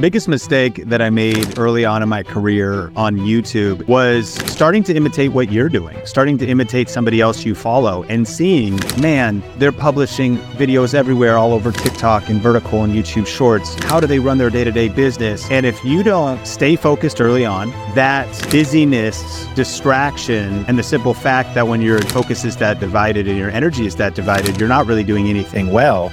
biggest mistake that I made early on in my career on YouTube was starting to imitate what you're doing, starting to imitate somebody else you follow and seeing, man, they're publishing videos everywhere, all over TikTok and vertical and YouTube shorts. How do they run their day to day business? And if you don't stay focused early on, that busyness, distraction, and the simple fact that when your focus is that divided and your energy is that divided, you're not really doing anything well.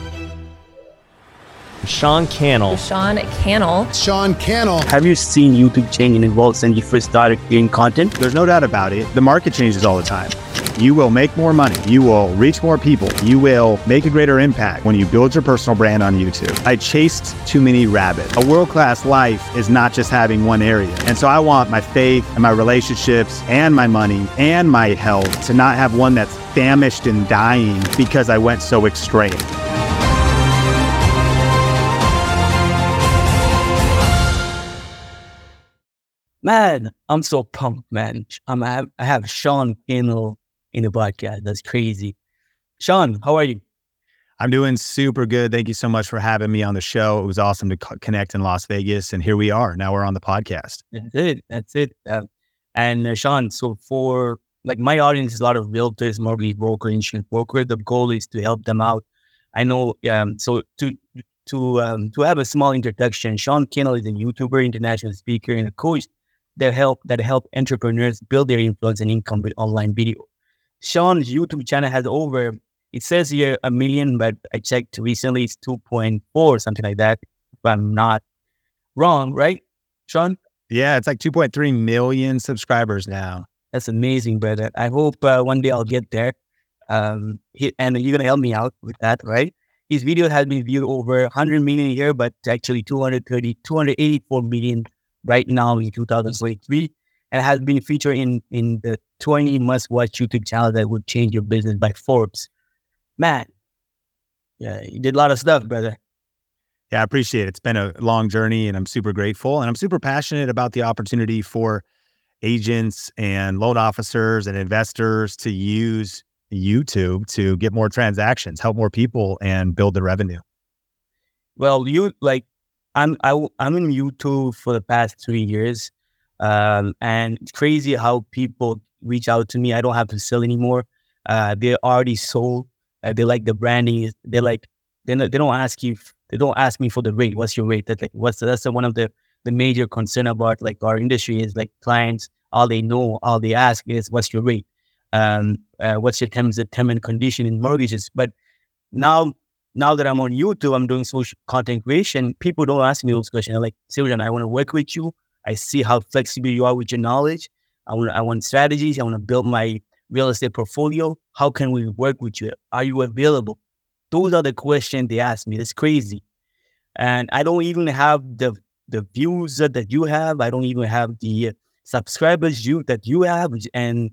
Sean Cannell. Sean Cannell. Sean Cannell. Have you seen YouTube change in evolve since you first started creating content? There's no doubt about it. The market changes all the time. You will make more money. You will reach more people. You will make a greater impact when you build your personal brand on YouTube. I chased too many rabbits. A world class life is not just having one area. And so I want my faith and my relationships and my money and my health to not have one that's famished and dying because I went so extreme. Man, I'm so pumped, man. I'm, I have, I have Sean Cannell in the podcast. That's crazy. Sean, how are you? I'm doing super good. Thank you so much for having me on the show. It was awesome to co- connect in Las Vegas, and here we are. Now we're on the podcast. That's it. That's it. Uh, and uh, Sean, so for like my audience is a lot of realtors, mortgage broker, insurance broker. The goal is to help them out. I know. Um, so to to um, to have a small introduction, Sean Cannell is a YouTuber, international speaker, and a coach that help that help entrepreneurs build their influence and income with online video. Sean's YouTube channel has over it says here a million, but I checked recently it's 2.4, something like that. If I'm not wrong, right, Sean? Yeah, it's like 2.3 million subscribers now. That's amazing, brother. I hope uh, one day I'll get there. Um, he, and you're gonna help me out with that, right? His video has been viewed over 100 million a year, but actually 230, 284 million right now in 2023 and has been featured in in the 20 must watch YouTube channels that would change your business by Forbes. Man, yeah, you did a lot of stuff, brother. Yeah, I appreciate it. It's been a long journey and I'm super grateful. And I'm super passionate about the opportunity for agents and loan officers and investors to use YouTube to get more transactions, help more people, and build the revenue. Well, you like I'm I, am i am in YouTube for the past three years, um, and it's crazy how people reach out to me. I don't have to sell anymore. Uh, they're already sold. Uh, they like the branding. They like they they don't ask you. They don't ask me for the rate. What's your rate? That's like what's that's one of the the major concern about like our industry is like clients. All they know, all they ask is what's your rate. Um, uh, what's your terms, of term and condition in mortgages. But now now that I'm on YouTube, I'm doing social content creation. People don't ask me those questions. They're like, Siljan, I want to work with you. I see how flexible you are with your knowledge. I want, I want strategies. I want to build my real estate portfolio. How can we work with you? Are you available? Those are the questions they ask me. It's crazy. And I don't even have the the views that you have. I don't even have the subscribers you that you have. And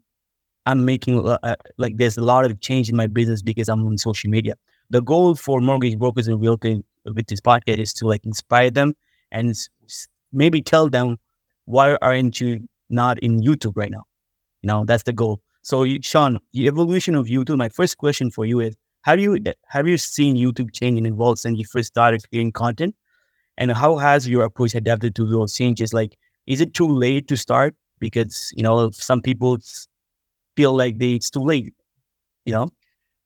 I'm making uh, like there's a lot of change in my business because I'm on social media the goal for mortgage brokers and realtors with this podcast is to like inspire them and maybe tell them why aren't you not in YouTube right now? You know, that's the goal. So, Sean, the evolution of YouTube. My first question for you is: Have you have you seen YouTube change and evolve since you first started creating content? And how has your approach adapted to those changes? Like, is it too late to start? Because you know, some people feel like they, it's too late. You know.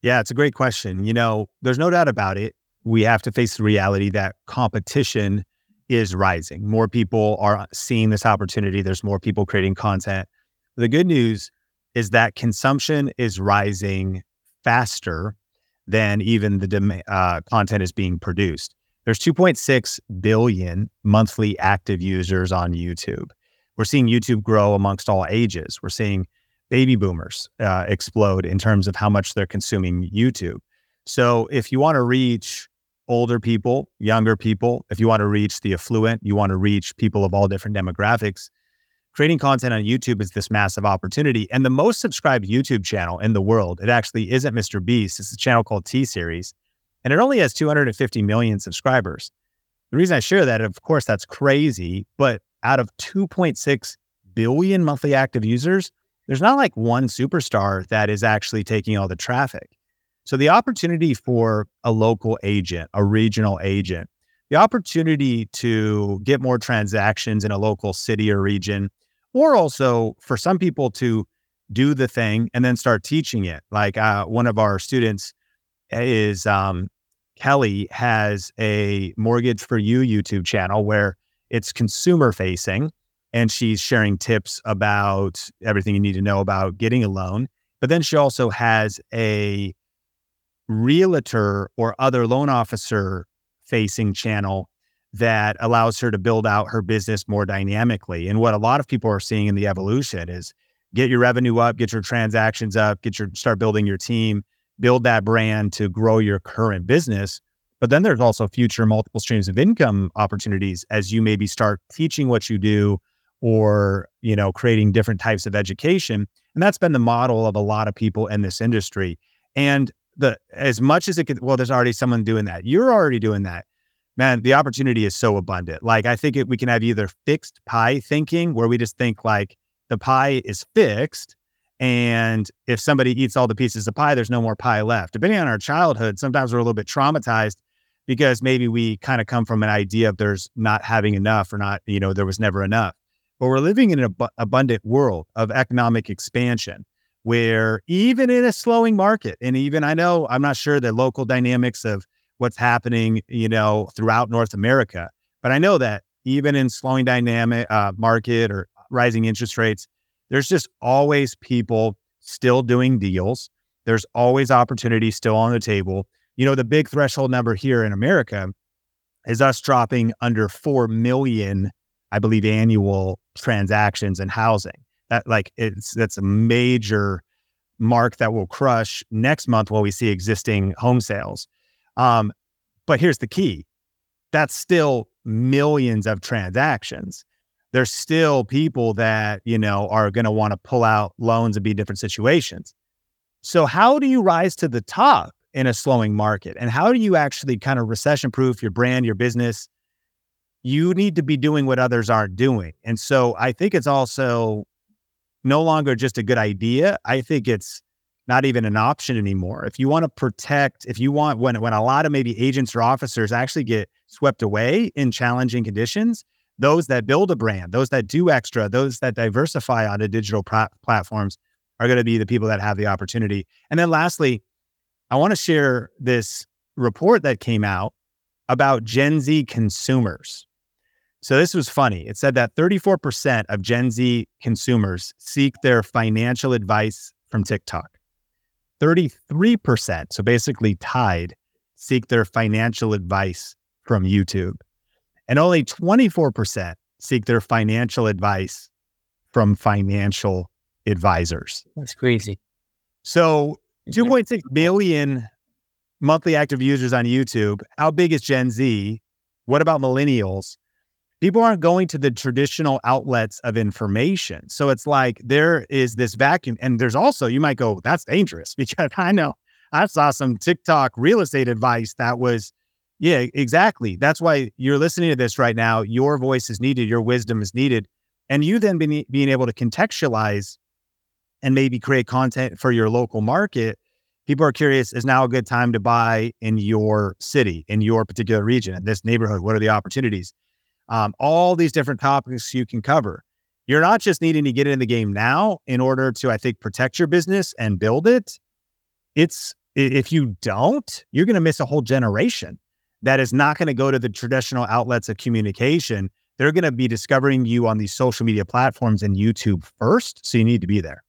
Yeah, it's a great question. You know, there's no doubt about it. We have to face the reality that competition is rising. More people are seeing this opportunity. There's more people creating content. The good news is that consumption is rising faster than even the dem- uh, content is being produced. There's 2.6 billion monthly active users on YouTube. We're seeing YouTube grow amongst all ages. We're seeing baby boomers uh, explode in terms of how much they're consuming YouTube. So if you want to reach older people, younger people, if you want to reach the affluent, you want to reach people of all different demographics, creating content on YouTube is this massive opportunity. And the most subscribed YouTube channel in the world, it actually isn't Mr. Beast. It's a channel called T Series, and it only has 250 million subscribers. The reason I share that, of course, that's crazy, but out of 2.6 billion monthly active users, there's not like one superstar that is actually taking all the traffic. So the opportunity for a local agent, a regional agent the opportunity to get more transactions in a local city or region, or also for some people to do the thing and then start teaching it. Like uh, one of our students is um, Kelly has a Mortgage for You YouTube channel where it's consumer facing and she's sharing tips about everything you need to know about getting a loan. But then she also has a realtor or other loan officer facing channel that allows her to build out her business more dynamically. And what a lot of people are seeing in the evolution is get your revenue up, get your transactions up, get your start building your team, build that brand to grow your current business. But then there's also future multiple streams of income opportunities as you maybe start teaching what you do or, you know, creating different types of education. And that's been the model of a lot of people in this industry. And the as much as it could, well, there's already someone doing that. You're already doing that. Man, the opportunity is so abundant. Like I think it, we can have either fixed pie thinking where we just think like the pie is fixed. And if somebody eats all the pieces of pie, there's no more pie left. Depending on our childhood, sometimes we're a little bit traumatized because maybe we kind of come from an idea of there's not having enough or not, you know, there was never enough. But we're living in an ab- abundant world of economic expansion where even in a slowing market, and even I know I'm not sure the local dynamics of what's happening, you know, throughout North America, but I know that even in slowing dynamic uh, market or rising interest rates, there's just always people still doing deals. There's always opportunity still on the table. You know, the big threshold number here in America is us dropping under 4 million, I believe, annual transactions in housing. That like it's that's a major mark that will crush next month while we see existing home sales. Um, but here's the key. That's still millions of transactions there's still people that, you know, are going to want to pull out loans and be in different situations. So, how do you rise to the top in a slowing market? And how do you actually kind of recession proof your brand, your business? You need to be doing what others aren't doing. And so, I think it's also no longer just a good idea. I think it's not even an option anymore. If you want to protect, if you want when when a lot of maybe agents or officers actually get swept away in challenging conditions, those that build a brand, those that do extra, those that diversify onto digital platforms are going to be the people that have the opportunity. And then lastly, I want to share this report that came out about Gen Z consumers. So this was funny. It said that 34% of Gen Z consumers seek their financial advice from TikTok. 33%, so basically tied, seek their financial advice from YouTube and only 24% seek their financial advice from financial advisors. That's crazy. So 2.6 billion monthly active users on YouTube. How big is Gen Z? What about millennials? People aren't going to the traditional outlets of information. So it's like there is this vacuum. And there's also, you might go, that's dangerous because I know I saw some TikTok real estate advice that was yeah, exactly. That's why you're listening to this right now. Your voice is needed, your wisdom is needed. And you then being, being able to contextualize and maybe create content for your local market. People are curious is now a good time to buy in your city, in your particular region, in this neighborhood? What are the opportunities? Um, all these different topics you can cover. You're not just needing to get in the game now in order to, I think, protect your business and build it. It's if you don't, you're going to miss a whole generation that is not going to go to the traditional outlets of communication. They're going to be discovering you on these social media platforms and YouTube first. So you need to be there.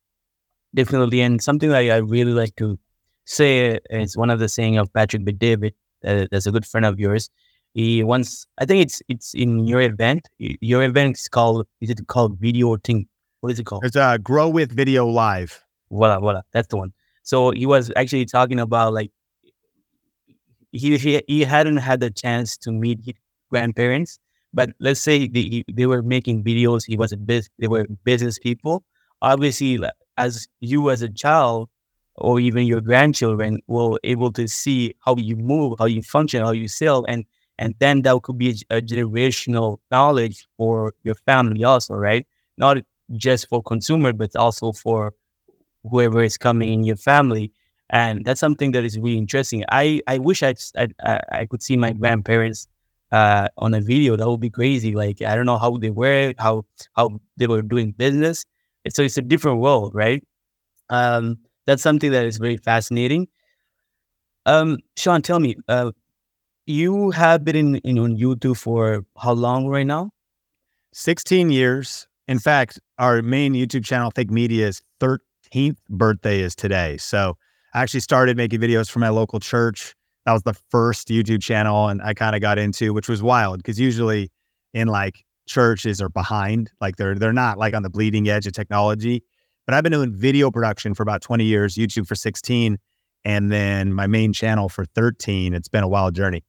Definitely. And something that I really like to say is one of the saying of Patrick Bet-David, uh, that's a good friend of yours. He once, I think it's it's in your event. Your event is called, is it called Video Thing? What is it called? It's uh, Grow with Video Live. Voila, voila. That's the one. So he was actually talking about like he, he he hadn't had the chance to meet his grandparents. But let's say they, they were making videos. He was a biz, they were business people. Obviously, as you as a child or even your grandchildren will able to see how you move, how you function, how you sell, and and then that could be a, generational knowledge for your family also, right? Not just for consumer, but also for whoever is coming in your family and that's something that is really interesting. I I wish I'd, I I could see my grandparents uh, on a video, that would be crazy. Like I don't know how they were, how how they were doing business. So it's a different world, right? Um, that's something that is very fascinating. Um, Sean, tell me, uh, you have been in, in on YouTube for how long right now? 16 years. In fact, our main YouTube channel, Think Media's 13th birthday is today. So I actually started making videos for my local church. That was the first YouTube channel and I kind of got into, which was wild because usually in like churches are behind, like they're they're not like on the bleeding edge of technology. But I've been doing video production for about 20 years, YouTube for 16, and then my main channel for 13. It's been a wild journey.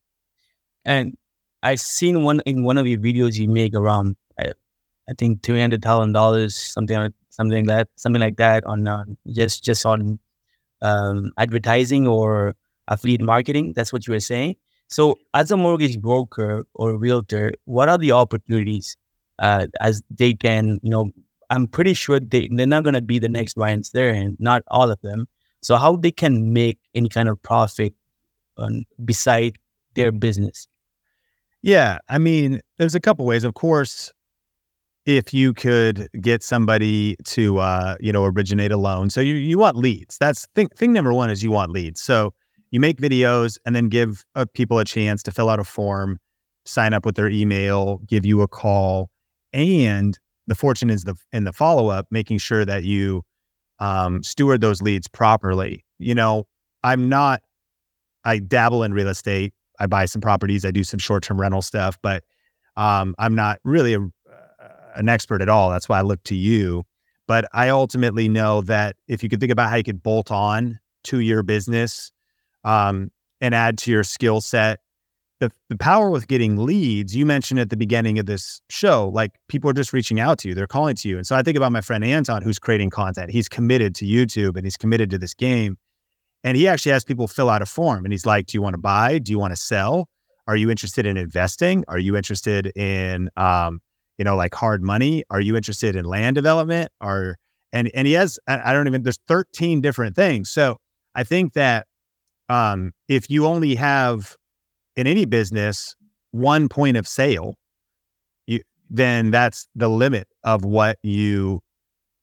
And I've seen one in one of your videos you make around I, I think two hundred thousand dollars, something something like that, something like that on uh, just just on um, advertising or affiliate marketing. That's what you were saying. So, as a mortgage broker or realtor, what are the opportunities uh, as they can, you know, I'm pretty sure they, they're not going to be the next Ryan Serhant, not all of them. So, how they can make any kind of profit on, beside their business? Yeah. I mean, there's a couple ways. Of course, if you could get somebody to uh, you know originate a loan so you, you want leads that's thing, thing number one is you want leads so you make videos and then give uh, people a chance to fill out a form sign up with their email give you a call and the fortune is the in the follow-up making sure that you um, steward those leads properly you know i'm not i dabble in real estate i buy some properties i do some short-term rental stuff but um, i'm not really a an expert at all. That's why I look to you. But I ultimately know that if you could think about how you could bolt on to your business um, and add to your skill set, the, the power with getting leads, you mentioned at the beginning of this show, like people are just reaching out to you, they're calling to you. And so I think about my friend Anton, who's creating content. He's committed to YouTube and he's committed to this game. And he actually has people fill out a form and he's like, Do you want to buy? Do you want to sell? Are you interested in investing? Are you interested in um, you know, like hard money? Are you interested in land development? Or and and he has I don't even there's 13 different things. So I think that um, if you only have in any business one point of sale, you then that's the limit of what you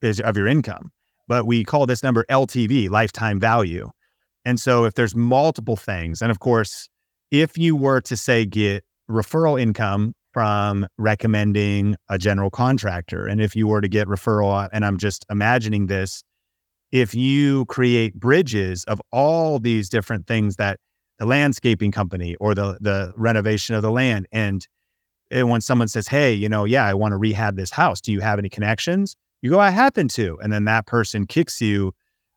is of your income. But we call this number LTV, lifetime value. And so if there's multiple things, and of course, if you were to say get referral income from recommending a general contractor. And if you were to get referral, uh, and I'm just imagining this, if you create bridges of all these different things that the landscaping company or the the renovation of the land, and, and when someone says, "Hey, you know, yeah, I want to rehab this house. Do you have any connections?" You go, "I happen to," and then that person kicks you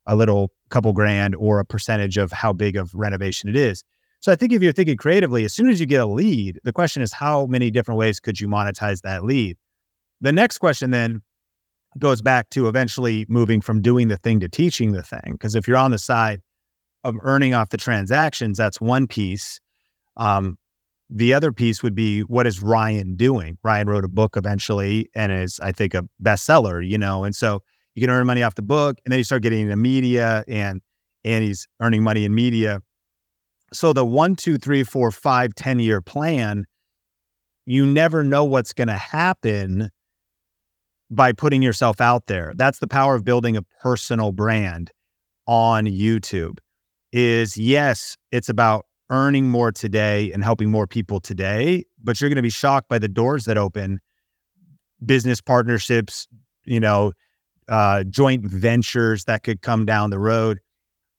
a little couple grand or a percentage of how big of renovation it is. So I think if you're thinking creatively, as soon as you get a lead, the question is how many different ways could you monetize that lead? The next question then goes back to eventually moving from doing the thing to teaching the thing. Because if you're on the side of earning off the transactions, that's one piece. Um, the other piece would be what is Ryan doing? Ryan wrote a book eventually and is, I think, a bestseller, you know, and so you can earn money off the book and then you start getting into media and and he's earning money in media so the one, two, three, four, five, 10 year plan, you never know what's going to happen by putting yourself out there. That's the power of building a personal brand on YouTube. Is yes, it's about earning more today and helping more people today, but you're going to be shocked by the doors that open, business partnerships, you know, uh, joint ventures that could come down the road.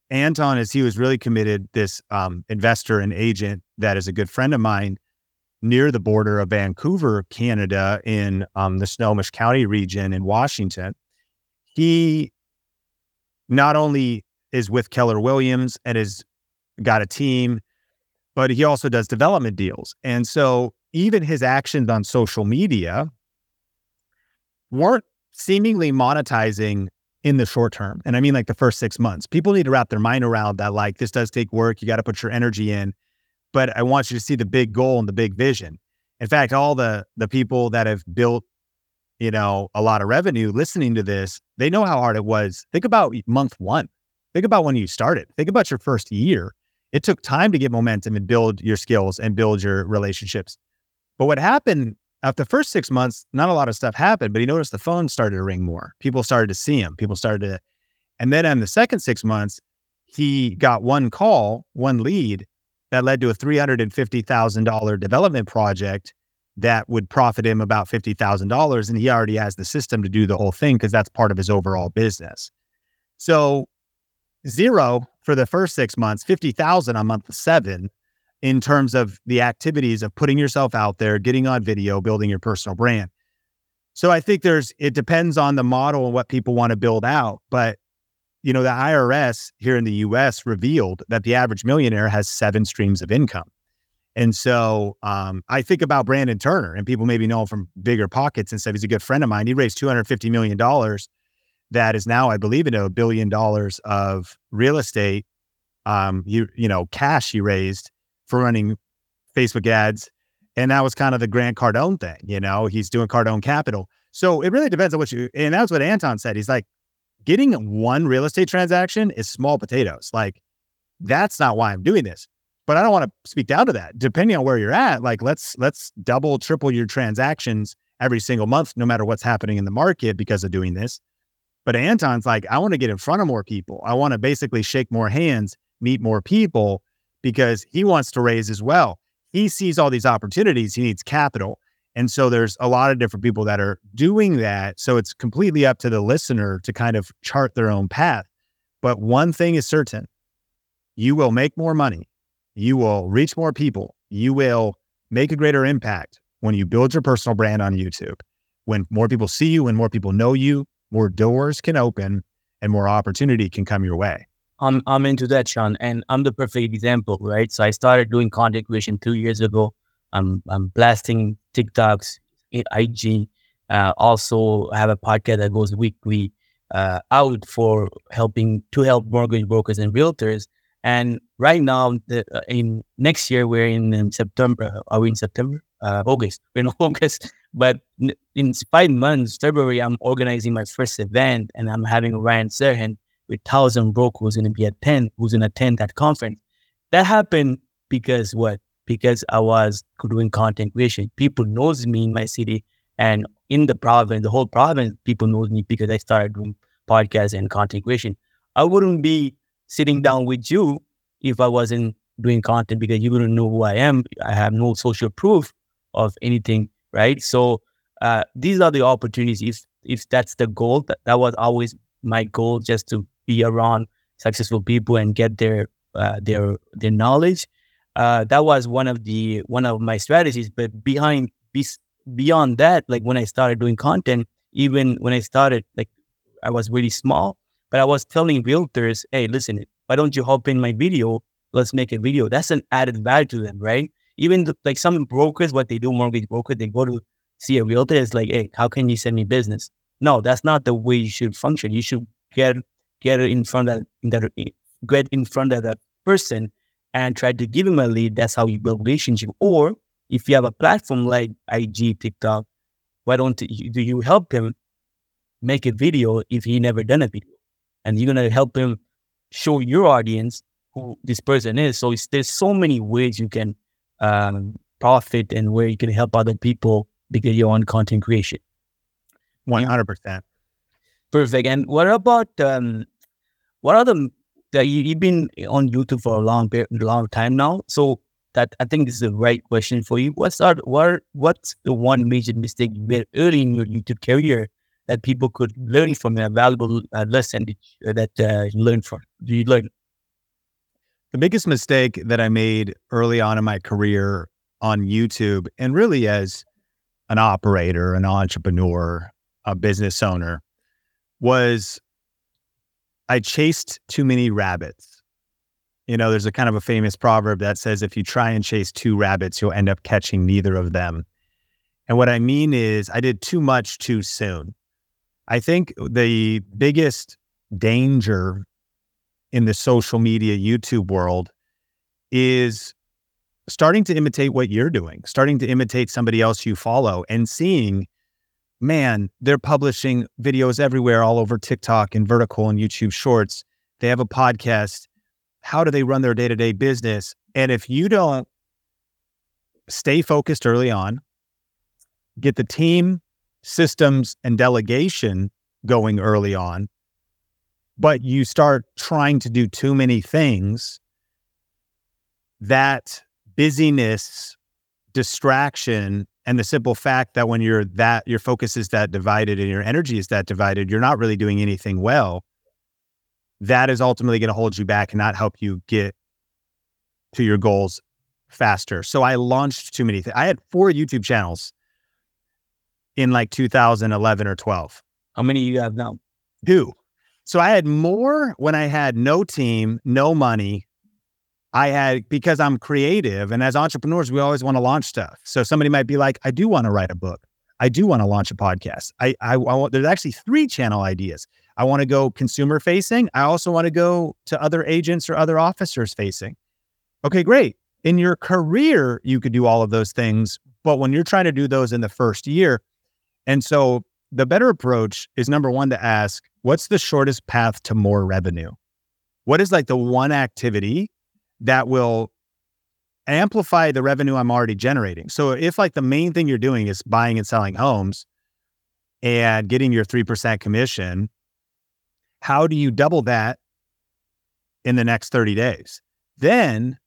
Anton, as he was really committed, this um, investor and agent that is a good friend of mine near the border of Vancouver, Canada, in um, the Snohomish County region in Washington. He not only is with Keller Williams and has got a team, but he also does development deals. And so even his actions on social media weren't seemingly monetizing in the short term. And I mean like the first six months. People need to wrap their mind around that, like, this does take work. You got to put your energy in. But I want you to see the big goal and the big vision. In fact, all the the people that have built, you know, a lot of revenue listening to this, they know how hard it was. Think about month one. Think about when you started. Think about your first year. It took time to get momentum and build your skills and build your relationships. But what happened after the first six months, not a lot of stuff happened, but he noticed the phone started to ring more. People started to see him. People started to, and then in the second six months, he got one call, one lead that led to a $350,000 development project that would profit him about $50,000. And he already has the system to do the whole thing because that's part of his overall business. So zero for the first six months, 50,000 on month seven in terms of the activities of putting yourself out there, getting on video, building your personal brand. So I think there's, it depends on the model and what people want to build out. But, you know, the IRS here in the US revealed that the average millionaire has seven streams of income. And so um, I think about Brandon Turner, and people maybe know him from BiggerPockets and stuff. He's a good friend of mine. He raised $250 million that is now, I believe, in a billion dollars of real estate, um, you, you know, cash he raised for running Facebook ads. And that was kind of the Grant Cardone thing, you know, he's doing Cardone Capital. So it really depends on what you, and that's what Anton said. He's like, getting one real estate transaction is small potatoes. Like, that's not why I'm doing this. But I don't want to speak down to that. Depending on where you're at, like let's let's double, triple your transactions every single month, no matter what's happening in the market because of doing this. But Anton's like, I want to get in front of more people. I want to basically shake more hands, meet more people because he wants to raise as well. He sees all these opportunities, he needs capital. And so there's a lot of different people that are doing that. So it's completely up to the listener to kind of chart their own path. But one thing is certain you will make more money, you will reach more people, you will make a greater impact when you build your personal brand on YouTube. When more people see you, when more people know you, more doors can open and more opportunity can come your way. I'm I'm into that, Sean, and I'm the perfect example, right? So I started doing content creation two years ago. I'm I'm blasting TikToks, IG. Uh, also, have a podcast that goes weekly uh, out for helping to help mortgage brokers and realtors. And right now, the, uh, in next year, we're in, in, September. Are we in September? Uh, August. We're in August. But in five months, February, I'm organizing my first event, and I'm having Ryan Serhant with thousand brokers who's going to be at 10, who's going to attend that conference. That happened because what? Because I was doing content creation. People knows me in my city and in the province, the whole province, people knows me because I started doing podcasts and content creation. I wouldn't be sitting down with you if I wasn't doing content because you wouldn't know who I am. I have no social proof of anything, right? So uh, these are the opportunities. If if that's the goal, that, that was always my goal, just to be around successful people and get their uh, their their knowledge. Uh, that was one of the one of my strategies. But behind beyond that, like when I started doing content, even when I started, like I was really small, but I was telling realtors, "Hey, listen, why don't you hop in my video? Let's make a video." That's an added value to them, right? Even the, like some brokers, what they do, mortgage broker, they go to see a realtor. It's like, "Hey, how can you send me business?" No, that's not the way you should function. You should get get in front of that, get in front of that person and try to give him a lead. That's how you build relationship. Or if you have a platform like IG, TikTok, why don't you, do you help him make a video if he never done a video? And you're gonna help him show your audience who this person is. So there's so many ways you can um, profit and where you can help other people because you're on content creation. One hundred percent. Perfect. And what about um, what are the that you, have been on YouTube for a long long time now? So that I think this is the right question for you. What's our, what what's the one major mistake you made early in your YouTube career that people could learn from a valuable uh, lesson that uh, you learned from? Do you learn? The biggest mistake that I made early on in my career on YouTube, and really as an operator, an entrepreneur, a business owner, was I chased too many rabbits. You know, there's a kind of a famous proverb that says if you try and chase two rabbits, you'll end up catching neither of them. And what I mean is, I did too much too soon. I think the biggest danger in the social media YouTube world is starting to imitate what you're doing, starting to imitate somebody else you follow and seeing man, they're publishing videos everywhere, all over TikTok and vertical and YouTube shorts. They have a podcast. How do they run their day to day business? And if you don't stay focused early on, get the team, systems, and delegation going early on, but you start trying to do too many things, that busyness, distraction, and the simple fact that when you're that your focus is that divided and your energy is that divided, you're not really doing anything well. That is ultimately going to hold you back and not help you get to your goals faster. So I launched too many things. I had four YouTube channels in like 2011 or 12. How many do you have now? Two. So I had more when I had no team, no money. I had because I'm creative and as entrepreneurs, we always want to launch stuff. So somebody might be like, I do want to write a book. I do want to launch a podcast. I, I, I want, there's actually three channel ideas. I want to go consumer facing. I also want to go to other agents or other officers facing. Okay, great. In your career, you could do all of those things. But when you're trying to do those in the first year, and so the better approach is number one to ask, what's the shortest path to more revenue? What is like the one activity that will amplify the revenue I'm already generating? So if like the main thing you're doing is buying and selling homes and getting your 3% commission, how do you double that in the next 30 days? Then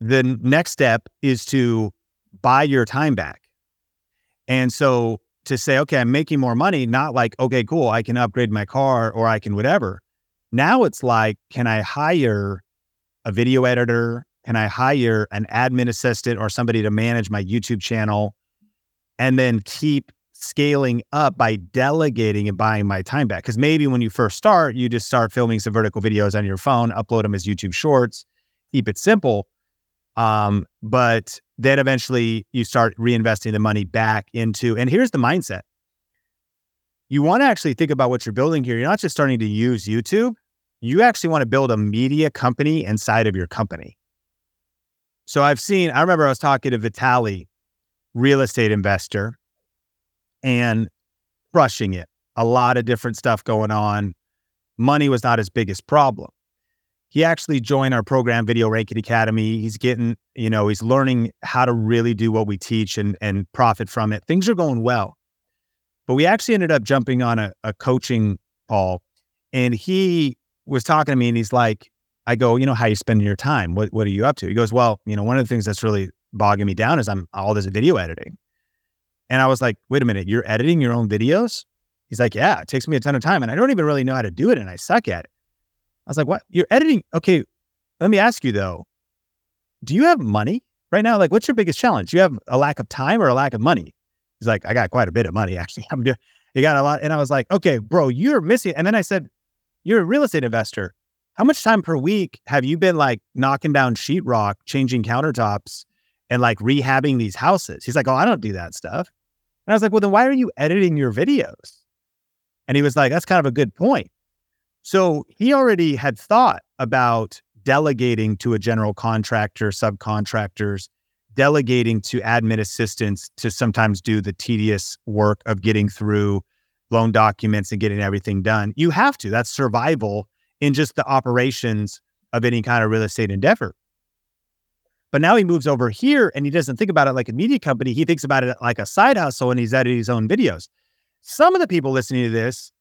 the next step is to buy your time back. And so to say, okay, I'm making more money, not like, okay, cool, I can upgrade my car or I can whatever. Now it's like, can I hire a video editor? Can I hire an admin assistant or somebody to manage my YouTube channel and then keep scaling up by delegating and buying my time back? Because maybe when you first start, you just start filming some vertical videos on your phone, upload them as YouTube shorts, keep it simple. Um, but then eventually you start reinvesting the money back into, and here's the mindset. You want to actually think about what you're building here. You're not just starting to use YouTube. You actually want to build a media company inside of your company. So I've seen, I remember I was talking to Vitali, real estate investor, and crushing it. A lot of different stuff going on. Money was not his biggest problem he actually joined our program video ranking academy he's getting you know he's learning how to really do what we teach and and profit from it things are going well but we actually ended up jumping on a, a coaching call and he was talking to me and he's like i go you know how you spending your time what, what are you up to he goes well you know one of the things that's really bogging me down is i'm all this video editing and i was like wait a minute you're editing your own videos he's like yeah it takes me a ton of time and i don't even really know how to do it and i suck at it I was like, what? You're editing? Okay. Let me ask you though, do you have money right now? Like, what's your biggest challenge? Do you have a lack of time or a lack of money? He's like, I got quite a bit of money actually. I'm doing, you got a lot. And I was like, okay, bro, you're missing. And then I said, you're a real estate investor. How much time per week have you been like knocking down sheetrock, changing countertops, and like rehabbing these houses? He's like, oh, I don't do that stuff. And I was like, well, then why are you editing your videos? And he was like, that's kind of a good point. So he already had thought about delegating to a general contractor, subcontractors, delegating to admin assistants to sometimes do the tedious work of getting through loan documents and getting everything done. You have to. That's survival in just the operations of any kind of real estate endeavor. But now he moves over here and he doesn't think about it like a media company. He thinks about it like a side hustle and he's editing his own videos. Some of the people listening to this,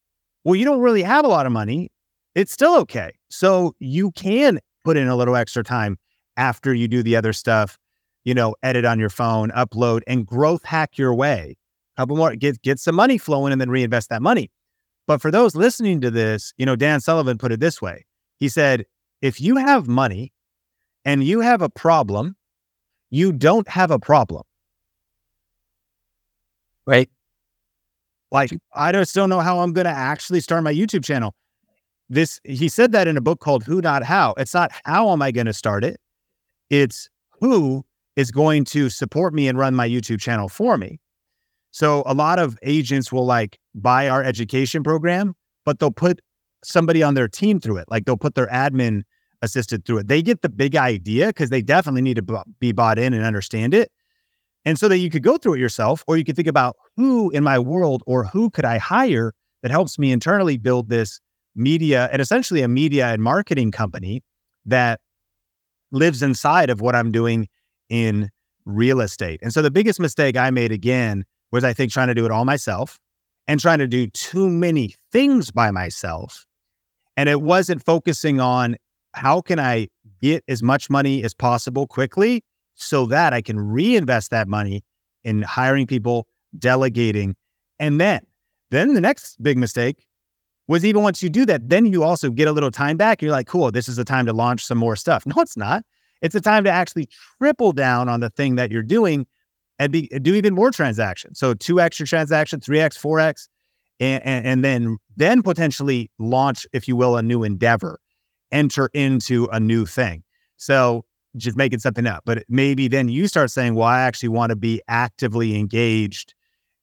well, you don't really have a lot of money it's still okay. So you can put in a little extra time after you do the other stuff, you know, edit on your phone, upload and growth hack your way. Couple more, get get some money flowing and then reinvest that money. But for those listening to this, you know, Dan Sullivan put it this way. He said, if you have money and you have a problem, you don't have a problem. Right. Like, I just don't know how I'm going to actually start my YouTube channel this he said that in a book called Who Not How. It's not how am I going to start it? It's who is going to support me and run my YouTube channel for me. So a lot of agents will like buy our education program, but they'll put somebody on their team through it. Like they'll put their admin assistant through it. They get the big idea because they definitely need to b- be bought in and understand it. And so that you could go through it yourself, or you could think about who in my world or who could I hire that helps me internally build this media and essentially a media and marketing company that lives inside of what I'm doing in real estate. And so the biggest mistake I made again was I think trying to do it all myself and trying to do too many things by myself. And it wasn't focusing on how can I get as much money as possible quickly so that I can reinvest that money in hiring people, delegating. And then, then the next big mistake was even once you do that, then you also get a little time back. You're like, cool, this is the time to launch some more stuff. No, it's not. It's the time to actually triple down on the thing that you're doing and be, do even more transactions. So two extra transactions, three X, four X, and, and, and then then potentially launch, if you will, a new endeavor, enter into a new thing. So just making something up. But maybe then you start saying, well, I actually want to be actively engaged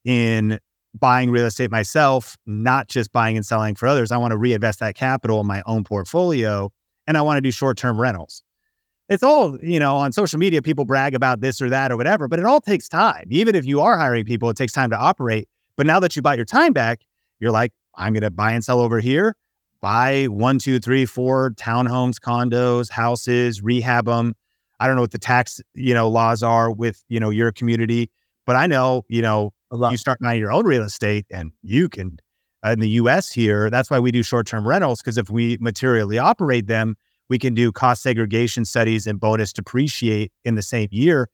in buying real estate myself, not just buying and selling for others. I want to reinvest that capital in my own portfolio and I want to do short term rentals. It's all, you know, on social media, people brag about this or that or whatever, but it all takes time. Even if you are hiring people, it takes time to operate. But now that you bought your time back, you're like, I'm going to buy and sell over here, buy one, two, three, four townhomes, condos, houses, rehab them. I don't know what the tax, you know, laws are with, you know, your community, but I know, you know, you start buying your own real estate and you can in the US here. That's why we do short term rentals because if we materially operate them, we can do cost segregation studies and bonus depreciate in the same year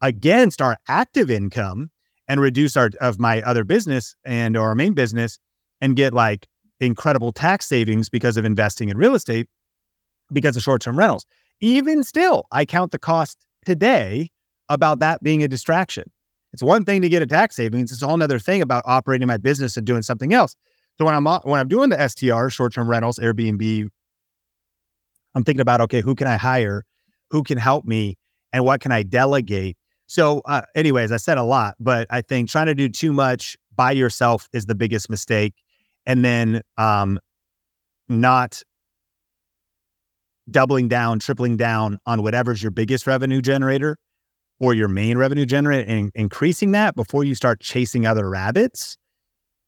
against our active income and reduce our of my other business and or our main business and get like incredible tax savings because of investing in real estate because of short term rentals. Even still, I count the cost today about that being a distraction. It's one thing to get a tax savings. It's a whole thing about operating my business and doing something else. So when I'm when I'm doing the STR, short term rentals, Airbnb, I'm thinking about okay, who can I hire, who can help me, and what can I delegate. So, uh, anyways, I said a lot, but I think trying to do too much by yourself is the biggest mistake, and then um, not doubling down, tripling down on whatever's your biggest revenue generator or your main revenue generator and increasing that before you start chasing other rabbits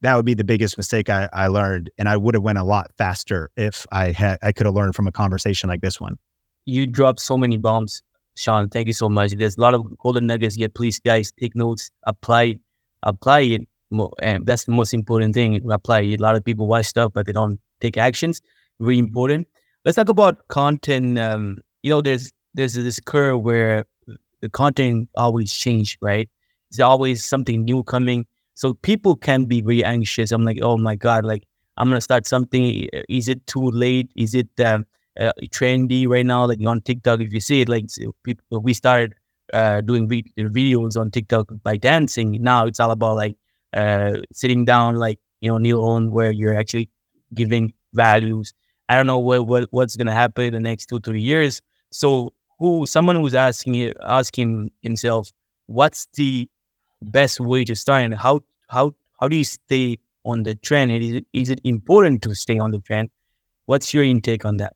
that would be the biggest mistake I, I learned and i would have went a lot faster if i had i could have learned from a conversation like this one. You dropped so many bombs sean. Thank you so much. There's a lot of golden nuggets here. Please guys take notes. Apply apply it and that's the most important thing apply it. a lot of people watch stuff but they don't take actions. Really important. Let's talk about content um, you know there's there's this curve where the content always change, right? There's always something new coming. So people can be very anxious. I'm like, oh my God, like I'm gonna start something. Is it too late? Is it um, uh, trendy right now? Like on TikTok, if you see it, like people, we started uh, doing vi- videos on TikTok by dancing. Now it's all about like uh, sitting down, like you know, kneel on where you're actually giving values. I don't know what, what what's gonna happen in the next two three years. So who someone who's asking asking himself, what's the best way to start and how how how do you stay on the trend? Is it, is it important to stay on the trend? What's your intake on that?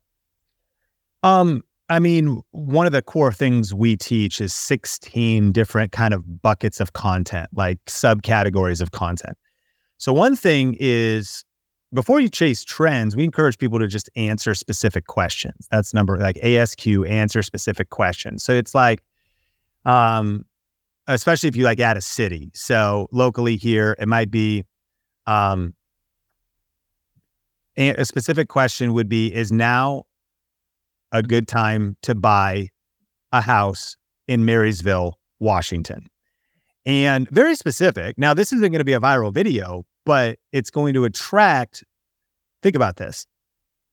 Um, I mean, one of the core things we teach is 16 different kind of buckets of content, like subcategories of content. So one thing is before you chase trends, we encourage people to just answer specific questions. That's number like ASQ, answer specific questions. So it's like, um, especially if you like add a city. So locally here, it might be, um, a specific question would be: Is now a good time to buy a house in Marysville, Washington? And very specific. Now, this isn't going to be a viral video, but it's going to attract, think about this,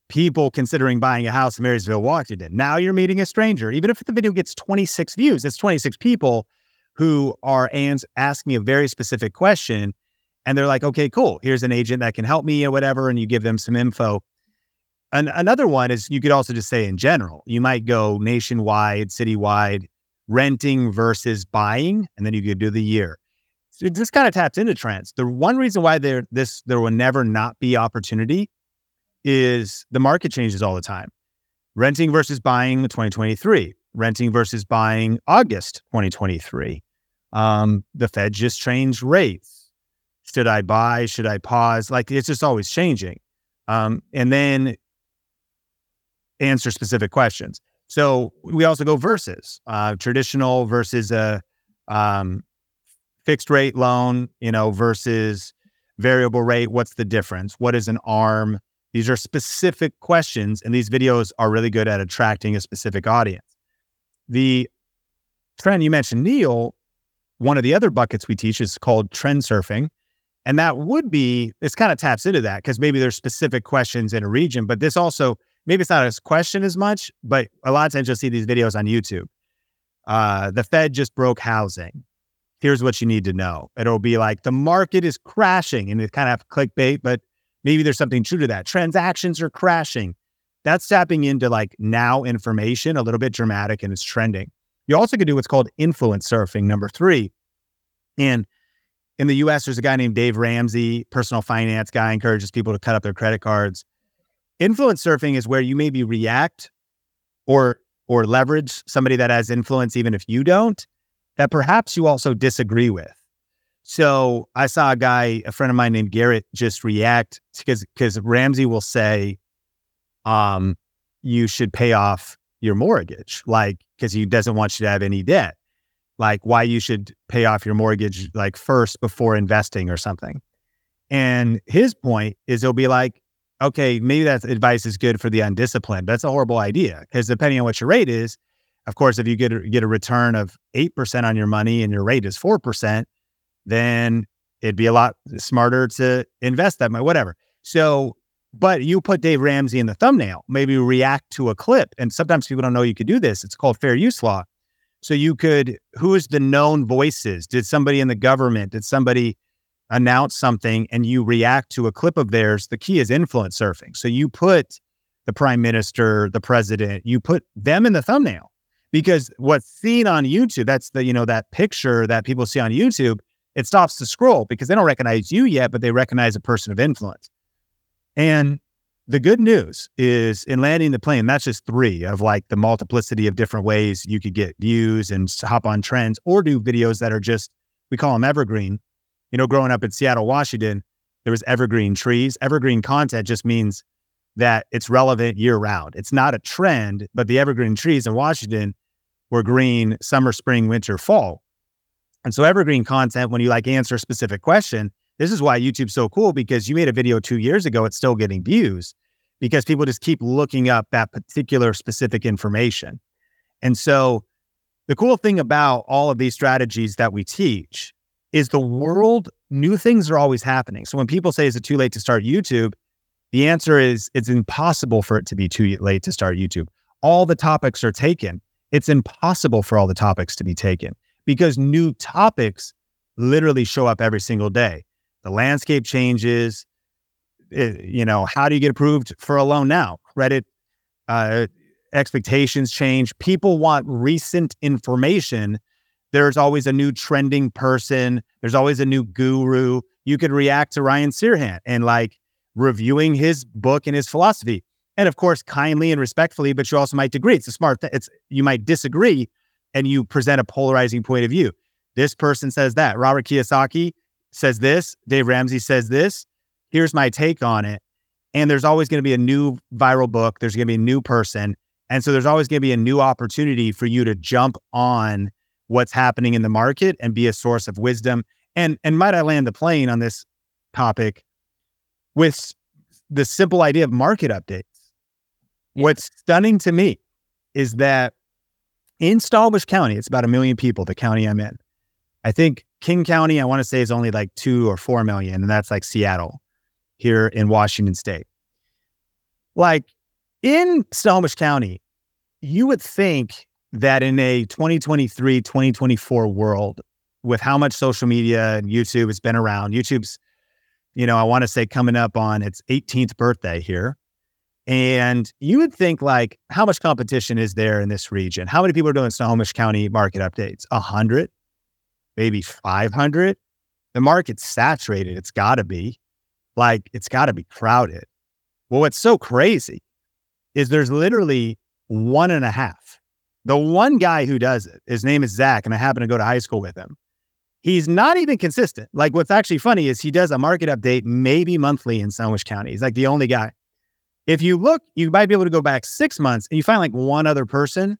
people considering buying a house in Marysville, Washington. Now you're meeting a stranger. Even if the video gets 26 views, it's 26 people who are ans- asking a very specific question. And they're like, okay, cool. Here's an agent that can help me or whatever. And you give them some info. And another one is you could also just say in general, you might go nationwide, citywide, renting versus buying, and then you could do the year it just kind of taps into trends. The one reason why there this there will never not be opportunity is the market changes all the time. Renting versus buying 2023, renting versus buying August 2023. Um, the Fed just changed rates. Should I buy? Should I pause? Like it's just always changing. Um, and then answer specific questions. So we also go versus uh, traditional versus a Um, fixed rate loan, you know, versus variable rate. What's the difference? What is an ARM? These are specific questions, and these videos are really good at attracting a specific audience. The trend you mentioned, Neil, one of the other buckets we teach is called trend surfing. And that would be, this kind of taps into that because maybe there's specific questions in a region, but this also, maybe it's not a question as much, but a lot of times you'll see these videos on YouTube. Uh, the Fed just broke housing. Here's what you need to know. It'll be like the market is crashing and it kind of clickbait, but maybe there's something true to that. Transactions are crashing. That's tapping into like now information, a little bit dramatic and it's trending. You also could do what's called influence surfing, number three. And in the US, there's a guy named Dave Ramsey, personal finance guy, encourages people to cut up their credit cards. Influence surfing is where you maybe react or or leverage somebody that has influence, even if you don't, that perhaps you also disagree with. So I saw a guy, a friend of mine named Garrett, just react because because Ramsey will say, um, you should pay off your mortgage, like because he doesn't want you to have any debt like why you should pay off your mortgage like first before investing or something. And his point is it'll be like, okay, maybe that advice is good for the undisciplined. That's a horrible idea because depending on what your rate is, of course, if you get a, get a return of 8% on your money and your rate is 4%, then it'd be a lot smarter to invest that money, whatever. So, but you put Dave Ramsey in the thumbnail, maybe react to a clip. And sometimes people don't know you could do this. It's called fair use law. So you could, who is the known voices? Did somebody in the government, did somebody announce something and you react to a clip of theirs? The key is influence surfing. So you put the prime minister, the president, you put them in the thumbnail because what's seen on YouTube, that's the, you know, that picture that people see on YouTube, it stops to scroll because they don't recognize you yet, but they recognize a person of influence. And the good news is in landing the plane, that's just three of like the multiplicity of different ways you could get views and hop on trends or do videos that are just, we call them evergreen. You know, growing up in Seattle, Washington, there was evergreen trees. Evergreen content just means that it's relevant year round. It's not a trend, but the evergreen trees in Washington were green summer, spring, winter, fall. And so evergreen content, when you like answer a specific question, this is why YouTube's so cool because you made a video two years ago, it's still getting views because people just keep looking up that particular specific information. And so the cool thing about all of these strategies that we teach is the world, new things are always happening. So when people say, is it too late to start YouTube? The answer is it's impossible for it to be too late to start YouTube. All the topics are taken. It's impossible for all the topics to be taken because new topics literally show up every single day the landscape changes. It, you know, how do you get approved for a loan now? Credit uh, expectations change. People want recent information. There's always a new trending person. There's always a new guru. You could react to Ryan Serhant and like reviewing his book and his philosophy. And of course, kindly and respectfully, but you also might agree. It's a smart thing. It's you might disagree and you present a polarizing point of view. This person says that. Robert Kiyosaki says this, Dave Ramsey says this. Here's my take on it. And there's always going to be a new viral book. There's going to be a new person. And so there's always going to be a new opportunity for you to jump on what's happening in the market and be a source of wisdom. And and might I land the plane on this topic with the simple idea of market updates. What's stunning to me is that in Snohomish County, it's about a million people, the county I'm in. I think King County, I want to say, is only like two or four million, and that's like Seattle here in Washington State. Like in Snohomish County, you would think that in a 2023, 2024 world, with how much social media and YouTube has been around, YouTube's, you know, I want to say coming up on its 18th birthday here. And you would think like, how much competition is there in this region? How many people are doing Snohomish County market updates? A hundred? Maybe 500. The market's saturated. It's got to be like, it's got to be crowded. Well, what's so crazy is there's literally one and a half. The one guy who does it, his name is Zach, and I happen to go to high school with him. He's not even consistent. Like, what's actually funny is he does a market update maybe monthly in Snohomish County. He's like the only guy. If you look, you might be able to go back six months and you find like one other person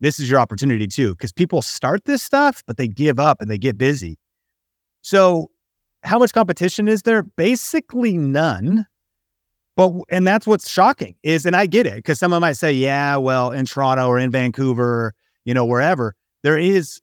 this is your opportunity too. Because people start this stuff, but they give up and they get busy. So, how much competition is there? Basically, none. But and that's what's shocking is, and I get it because someone might say, yeah, well, in Toronto or in Vancouver, you know, wherever there is,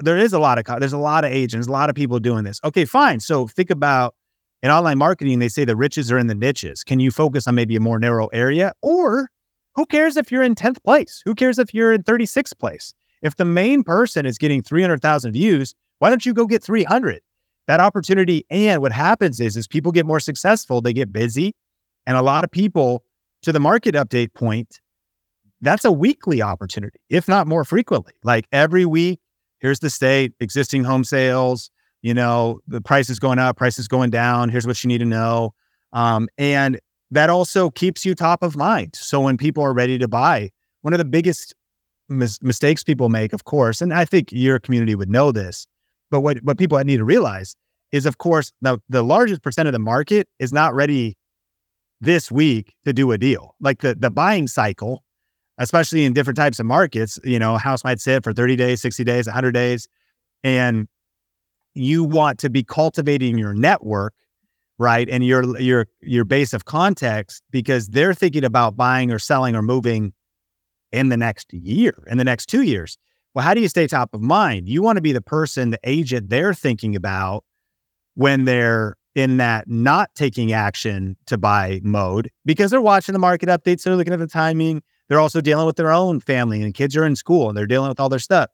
there is a lot of there's a lot of agents, a lot of people doing this. Okay, fine. So think about in online marketing, they say the riches are in the niches. Can you focus on maybe a more narrow area, or who cares if you're in tenth place? Who cares if you're in thirty sixth place? If the main person is getting three hundred thousand views, why don't you go get three hundred? That opportunity. And what happens is, is people get more successful, they get busy, and a lot of people, to the market update point, that's a weekly opportunity, if not more frequently. Like every week, here's the state, existing home sales, you know, the price is going up, price is going down. Here's what you need to know. Um, and that also keeps you top of mind. So when people are ready to buy, one of the biggest mis- mistakes people make, of course, and I think your community would know this, but what, what people need to realize is, of course, the, the largest percent of the market is not ready this week to do a deal. Like the the buying cycle, especially in different types of markets, you know, house might sit for 30 days, 60 days, 100 days, and you want to be cultivating your network, right? And your your your base of context because they're thinking about buying or selling or moving in the next year, in the next 2 years. Well, how do you stay top of mind? You want to be the person, the agent they're thinking about when they're in that not taking action to buy mode because they're watching the market updates, they're looking at the timing, they're also dealing with their own family and kids are in school and they're dealing with all their stuff.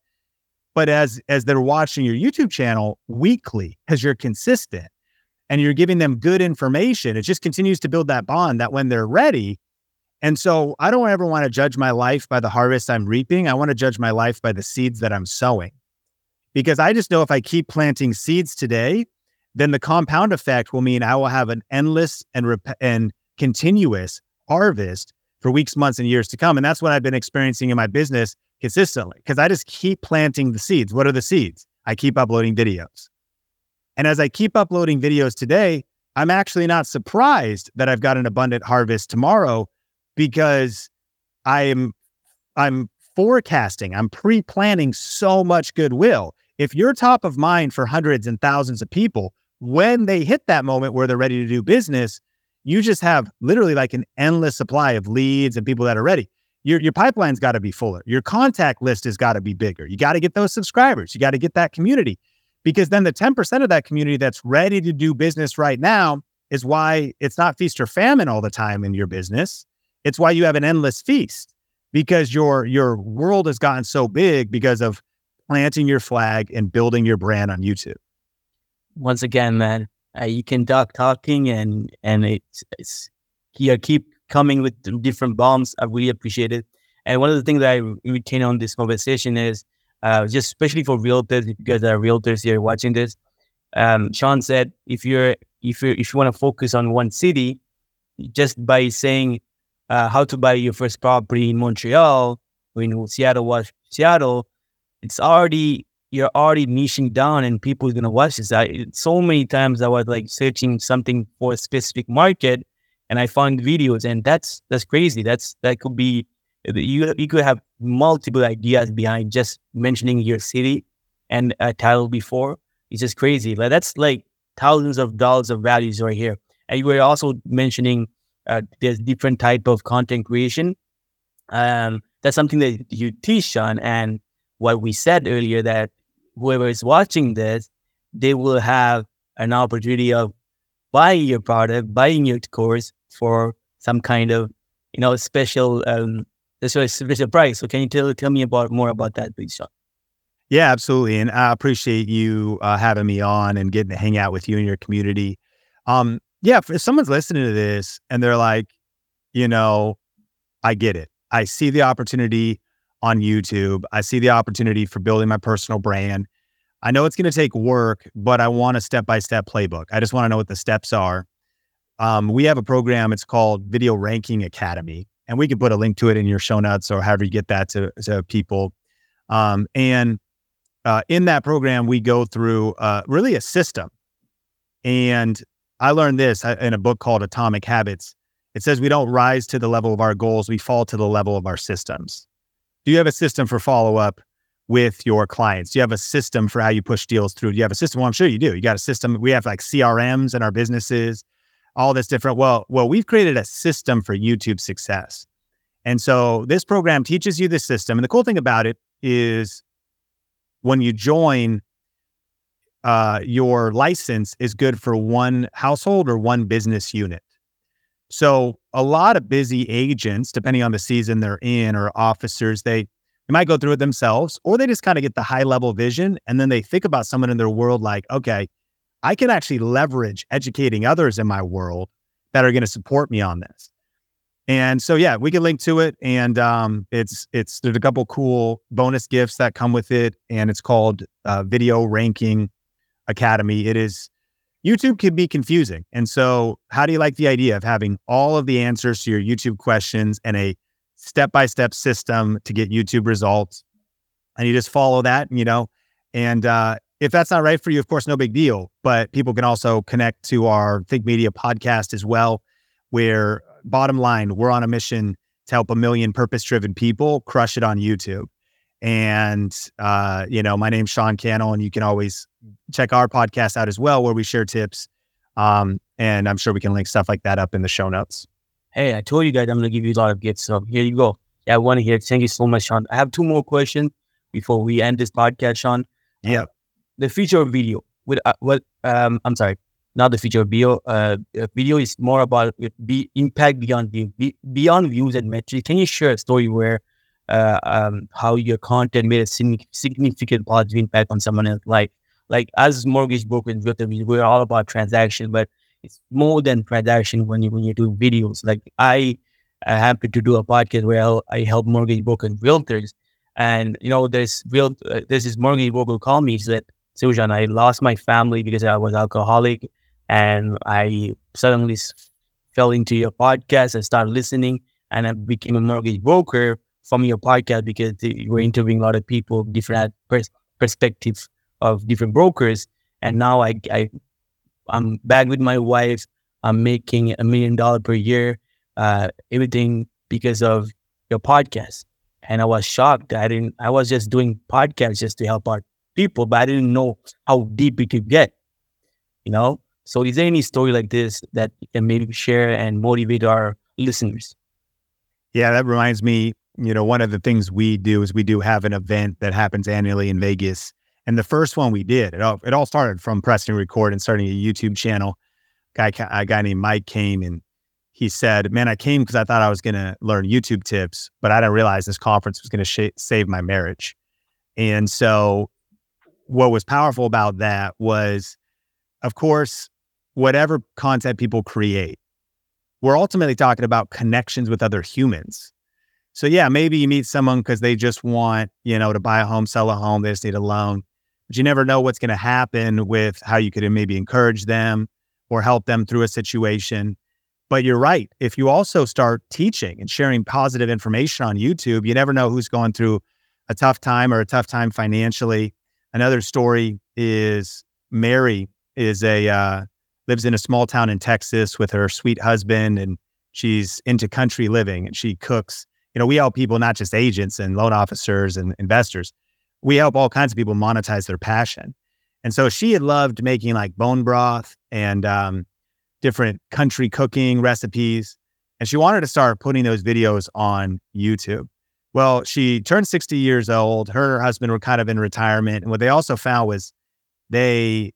But as as they're watching your YouTube channel weekly, because you're consistent and you're giving them good information, it just continues to build that bond that when they're ready. And so I don't ever want to judge my life by the harvest I'm reaping. I want to judge my life by the seeds that I'm sowing. Because I just know if I keep planting seeds today, then the compound effect will mean I will have an endless and rep- and continuous harvest for weeks, months, and years to come. And that's what I've been experiencing in my business consistently because I just keep planting the seeds. What are the seeds? I keep uploading videos. And as I keep uploading videos today, I'm actually not surprised that I've got an abundant harvest tomorrow because I am I'm forecasting, I'm pre-planning so much goodwill. If you're top of mind for hundreds and thousands of people, when they hit that moment where they're ready to do business, you just have literally like an endless supply of leads and people that are ready. Your, your pipeline's got to be fuller. Your contact list has got to be bigger. You got to get those subscribers. You got to get that community because then the 10% of that community that's ready to do business right now is why it's not feast or famine all the time in your business. It's why you have an endless feast because your your world has gotten so big because of planting your flag and building your brand on YouTube once again, man, uh, you can talk talking and and it's, it's you keep coming with different bombs. I really appreciate it. And one of the things that I retain on this conversation is uh, just especially for realtors, if you guys are realtors here watching this. Um, Sean said if you're if you if you want to focus on one city, just by saying uh, how to buy your first property in Montreal or in Seattle, was Seattle, it's already you're already niching down and people are gonna watch this. I so many times I was like searching something for a specific market and I found videos and that's that's crazy. That's that could be you you could have multiple ideas behind just mentioning your city and a title before. It's just crazy. Like that's like thousands of dollars of values right here. And you were also mentioning uh, there's different type of content creation. Um, that's something that you teach on, and what we said earlier that whoever is watching this, they will have an opportunity of buying your product, buying your course for some kind of, you know, special, um, special, special price. So can you tell, tell me about more about that, please, Sean? Yeah, absolutely. And I appreciate you uh, having me on and getting to hang out with you and your community. Um, yeah, if someone's listening to this and they're like, you know, I get it. I see the opportunity on YouTube. I see the opportunity for building my personal brand. I know it's going to take work, but I want a step by step playbook. I just want to know what the steps are. Um, we have a program, it's called Video Ranking Academy, and we can put a link to it in your show notes or however you get that to, to people. Um, and uh, in that program, we go through uh, really a system. And I learned this uh, in a book called Atomic Habits. It says we don't rise to the level of our goals, we fall to the level of our systems. Do you have a system for follow up with your clients? Do you have a system for how you push deals through? Do you have a system? Well, I'm sure you do. You got a system. We have like CRMs in our businesses, all this different. Well, well, we've created a system for YouTube success. And so this program teaches you the system. And the cool thing about it is when you join, uh, your license is good for one household or one business unit. So a lot of busy agents, depending on the season they're in, or officers, they they might go through it themselves, or they just kind of get the high level vision, and then they think about someone in their world like, okay, I can actually leverage educating others in my world that are going to support me on this. And so, yeah, we can link to it, and um, it's it's there's a couple cool bonus gifts that come with it, and it's called uh, Video Ranking Academy. It is YouTube can be confusing, and so how do you like the idea of having all of the answers to your YouTube questions and a step by step system to get YouTube results, and you just follow that, you know, and uh, if that's not right for you, of course, no big deal. But people can also connect to our Think Media podcast as well, where bottom line, we're on a mission to help a million purpose driven people crush it on YouTube. And, uh, you know, my name's Sean Cannell, and you can always check our podcast out as well, where we share tips. Um, and I'm sure we can link stuff like that up in the show notes. Hey, I told you guys I'm going to give you a lot of gifts. So here you go. Yeah, I want to hear. Thank you so much, Sean. I have two more questions before we end this podcast, Sean. Yeah. The future of video. With uh, what? Um, I'm sorry not the future of video. Uh, video is more about be impact beyond view, be, beyond views and metrics. Can you share a story where uh, um, how your content made a significant positive impact on someone else? Like Like as mortgage brokers, we're all about transaction, but it's more than transaction when you when you do videos. Like I, I happen to do a podcast where I help mortgage brokers, realtors, and you know there's real uh, there's this mortgage broker call me said, Sujan, I lost my family because I was alcoholic and I suddenly fell into your podcast. I started listening, and I became a mortgage broker from your podcast because you were interviewing a lot of people, different pers- perspectives of different brokers. And now I, I, I'm back with my wife. I'm making a million dollars per year. Uh, everything because of your podcast. And I was shocked. I didn't. I was just doing podcasts just to help out people, but I didn't know how deep it could get. You know, so, is there any story like this that can maybe share and motivate our listeners? Yeah, that reminds me. You know, one of the things we do is we do have an event that happens annually in Vegas. And the first one we did, it all, it all started from pressing record and starting a YouTube channel. Guy, a guy named Mike came and he said, "Man, I came because I thought I was going to learn YouTube tips, but I didn't realize this conference was going to sh- save my marriage." And so, what was powerful about that was, of course, whatever content people create, we're ultimately talking about connections with other humans. So yeah, maybe you meet someone because they just want, you know, to buy a home, sell a home, they just need a loan. But you never know what's going to happen with how you could maybe encourage them or help them through a situation. But you're right. If you also start teaching and sharing positive information on YouTube, you never know who's going through a tough time or a tough time financially. Another story is Mary is a uh, lives in a small town in Texas with her sweet husband and she's into country living and she cooks. You know, we help people, not just agents and loan officers and investors. We help all kinds of people monetize their passion. And so she had loved making like bone broth and um, different country cooking recipes. And she wanted to start putting those videos on YouTube. Well, she turned 60 years old. Her and her husband were kind of in retirement. And what they also found was they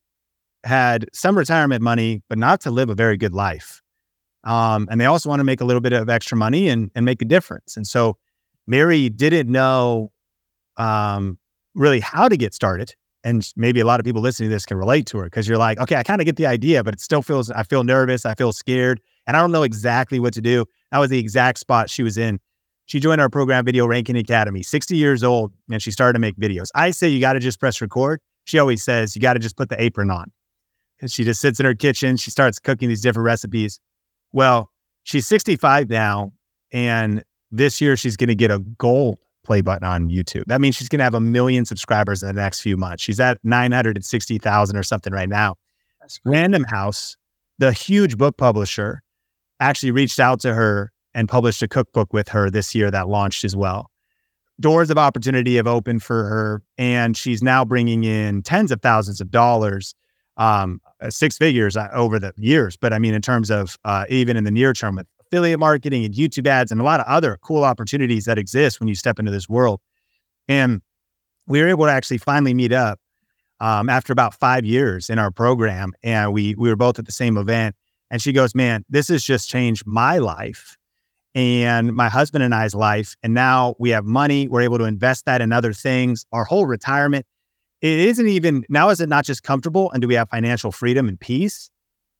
had some retirement money, but not to live a very good life. Um, and they also want to make a little bit of extra money and, and make a difference. And so Mary didn't know um, really how to get started. And maybe a lot of people listening to this can relate to her because you're like, okay, I kind of get the idea, but it still feels, I feel nervous. I feel scared and I don't know exactly what to do. That was the exact spot she was in. She joined our program, Video Ranking Academy, 60 years old, and she started to make videos. I say you got to just press record. She always says you got to just put the apron on and she just sits in her kitchen. She starts cooking these different recipes. Well, she's 65 now, and this year she's going to get a gold play button on YouTube. That means she's going to have a million subscribers in the next few months. She's at 960,000 or something right now. Random House, the huge book publisher, actually reached out to her and published a cookbook with her this year that launched as well. doors of opportunity have opened for her, and she's now bringing in tens of thousands of dollars, um, uh, six figures uh, over the years. But I mean, in terms of uh, even in the near term with affiliate marketing and YouTube ads and a lot of other cool opportunities that exist when you step into this world. And we were able to actually finally meet up um, after about five years in our program, and we we were both at the same event. And she goes, "Man, this has just changed my life." And my husband and I's life. And now we have money. We're able to invest that in other things. Our whole retirement, it isn't even now, is it not just comfortable and do we have financial freedom and peace,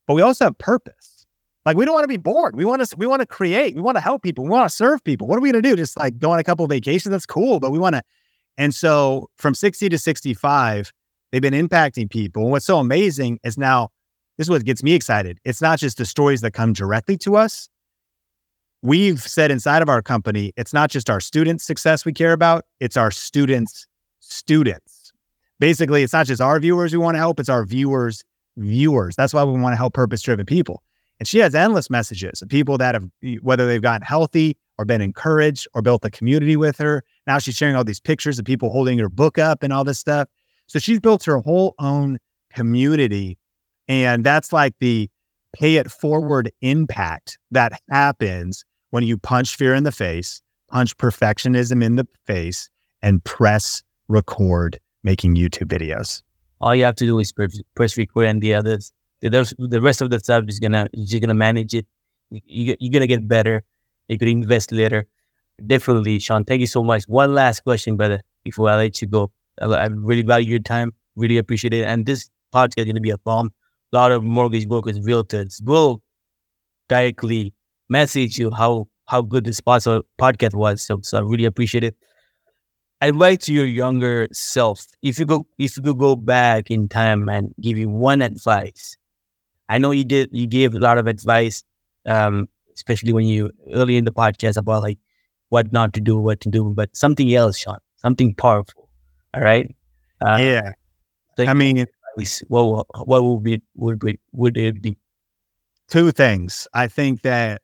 but we also have purpose. Like we don't want to be bored. We want to, we want to create. We want to help people. We want to serve people. What are we going to do? Just like go on a couple vacations. That's cool. But we want to. And so from 60 to 65, they've been impacting people. And what's so amazing is now this is what gets me excited. It's not just the stories that come directly to us, we've said inside of our company, it's not just our students' success we care about, it's our students' students. Basically, it's not just our viewers we want to help, it's our viewers' viewers. That's why we want to help purpose driven people. And she has endless messages of people that have, whether they've gotten healthy or been encouraged or built a community with her. Now she's sharing all these pictures of people holding her book up and all this stuff. So she's built her whole own community. And that's like the pay it forward impact that happens when you punch fear in the face, punch perfectionism in the face, and press record making YouTube videos. All you have to do is press record, and the others, the, the rest of the stuff is gonna you're gonna manage it. You, you're gonna get better. You could invest later. Definitely, Sean. Thank you so much. One last question, brother, before I let you go. I, I really value your time. Really appreciate it. And this podcast is gonna be a bomb. A lot of mortgage brokers, realtors will directly message you how how good this podcast was. So, so I really appreciate it. Advice to your younger self. If you go if you could go back in time and give you one advice. I know you did you gave a lot of advice, um, especially when you early in the podcast about like what not to do, what to do, but something else, Sean, something powerful. All right. Uh, yeah. I mean, what what would be would be would it be? Two things. I think that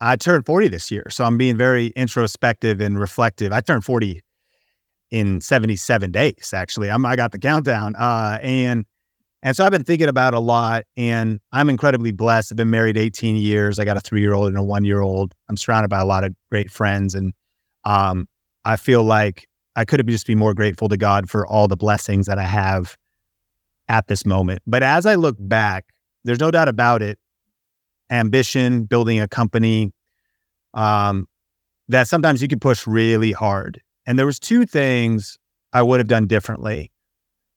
I turned 40 this year. So I'm being very introspective and reflective. I turned 40 in 77 days, actually. I'm, I got the countdown. Uh, and, and so I've been thinking about a lot and I'm incredibly blessed. I've been married 18 years. I got a three year old and a one year old. I'm surrounded by a lot of great friends. And um, I feel like I could have just be more grateful to God for all the blessings that I have at this moment. But as I look back, there's no doubt about it ambition, building a company, um, that sometimes you can push really hard. And there was two things I would have done differently.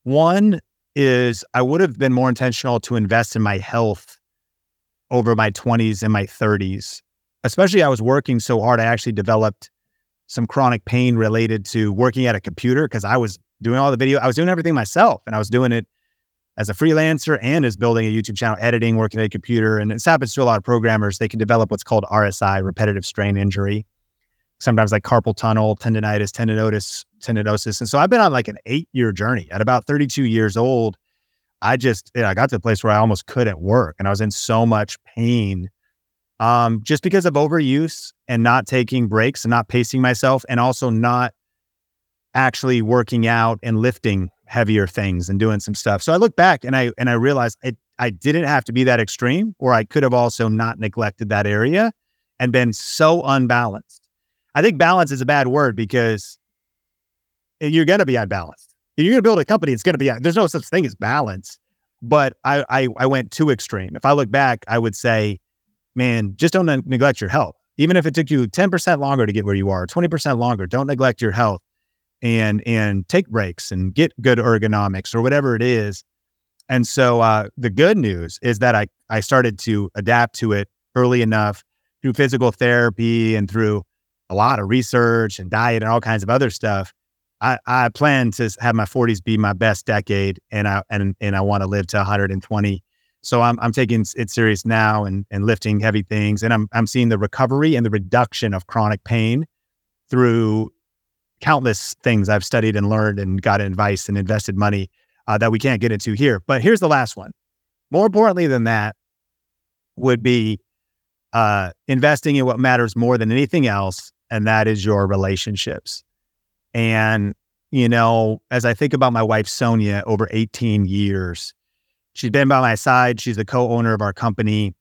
One is I would have been more intentional to invest in my health over my 20s and my 30s. Especially I was working so hard I actually developed some chronic pain related to working at a computer because I was doing all the video. I was doing everything myself and I was doing it as a freelancer and as building a YouTube channel, editing, working at a computer. And this happens to a lot of programmers. They can develop what's called RSI, repetitive strain injury, sometimes like carpal tunnel, tendonitis, tendinosis, tendinosis. And so I've been on like an eight year journey. At about 32 years old, I just, you know, I got to the place where I almost couldn't work and I was in so much pain um, just because of overuse and not taking breaks and not pacing myself and also not actually working out and lifting heavier things and doing some stuff. So I look back and I and I realized it, I didn't have to be that extreme, or I could have also not neglected that area and been so unbalanced. I think balance is a bad word because you're going to be unbalanced. You're going to build a company, it's going to be there's no such thing as balance. But I, I I went too extreme. If I look back, I would say, man, just don't neglect your health. Even if it took you 10% longer to get where you are, 20% longer, don't neglect your health and and take breaks and get good ergonomics or whatever it is. And so uh, the good news is that I I started to adapt to it early enough through physical therapy and through a lot of research and diet and all kinds of other stuff. I, I plan to have my 40s be my best decade, and I and and I want to live to 120. So I'm I'm taking it serious now and and lifting heavy things, and I'm I'm seeing the recovery and the reduction of chronic pain through countless things I've studied and learned and got advice and invested money uh, that we can't get into here. But here's the last one. More importantly than that would be uh, investing in what matters more than anything else, and that is your relationships. And, you know, as I think about my wife, Sonia, over 18 years, she's been by my side. She's the co owner of our company.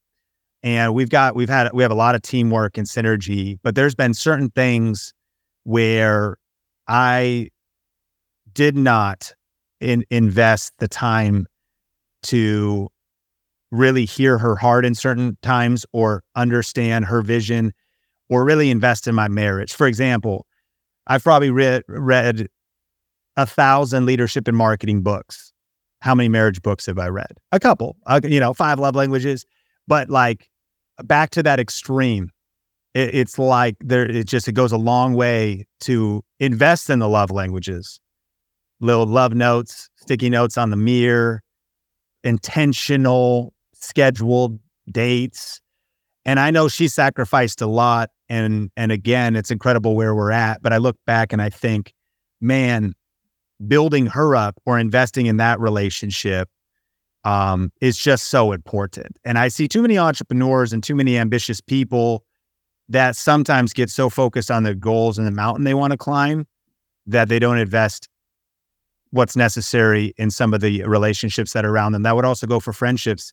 And we've got, we've had, we have a lot of teamwork and synergy, but there's been certain things where I did not in, invest the time to really hear her heart in certain times or understand her vision or really invest in my marriage. For example, I've probably read read a thousand leadership and marketing books. How many marriage books have I read? A couple, uh, you know, five love languages. But like back to that extreme, it, it's like there. It just it goes a long way to invest in the love languages. Little love notes, sticky notes on the mirror, intentional scheduled dates. And I know she sacrificed a lot. And and again, it's incredible where we're at. But I look back and I think, man, building her up or investing in that relationship um, is just so important. And I see too many entrepreneurs and too many ambitious people that sometimes get so focused on the goals and the mountain they want to climb that they don't invest what's necessary in some of the relationships that are around them. That would also go for friendships.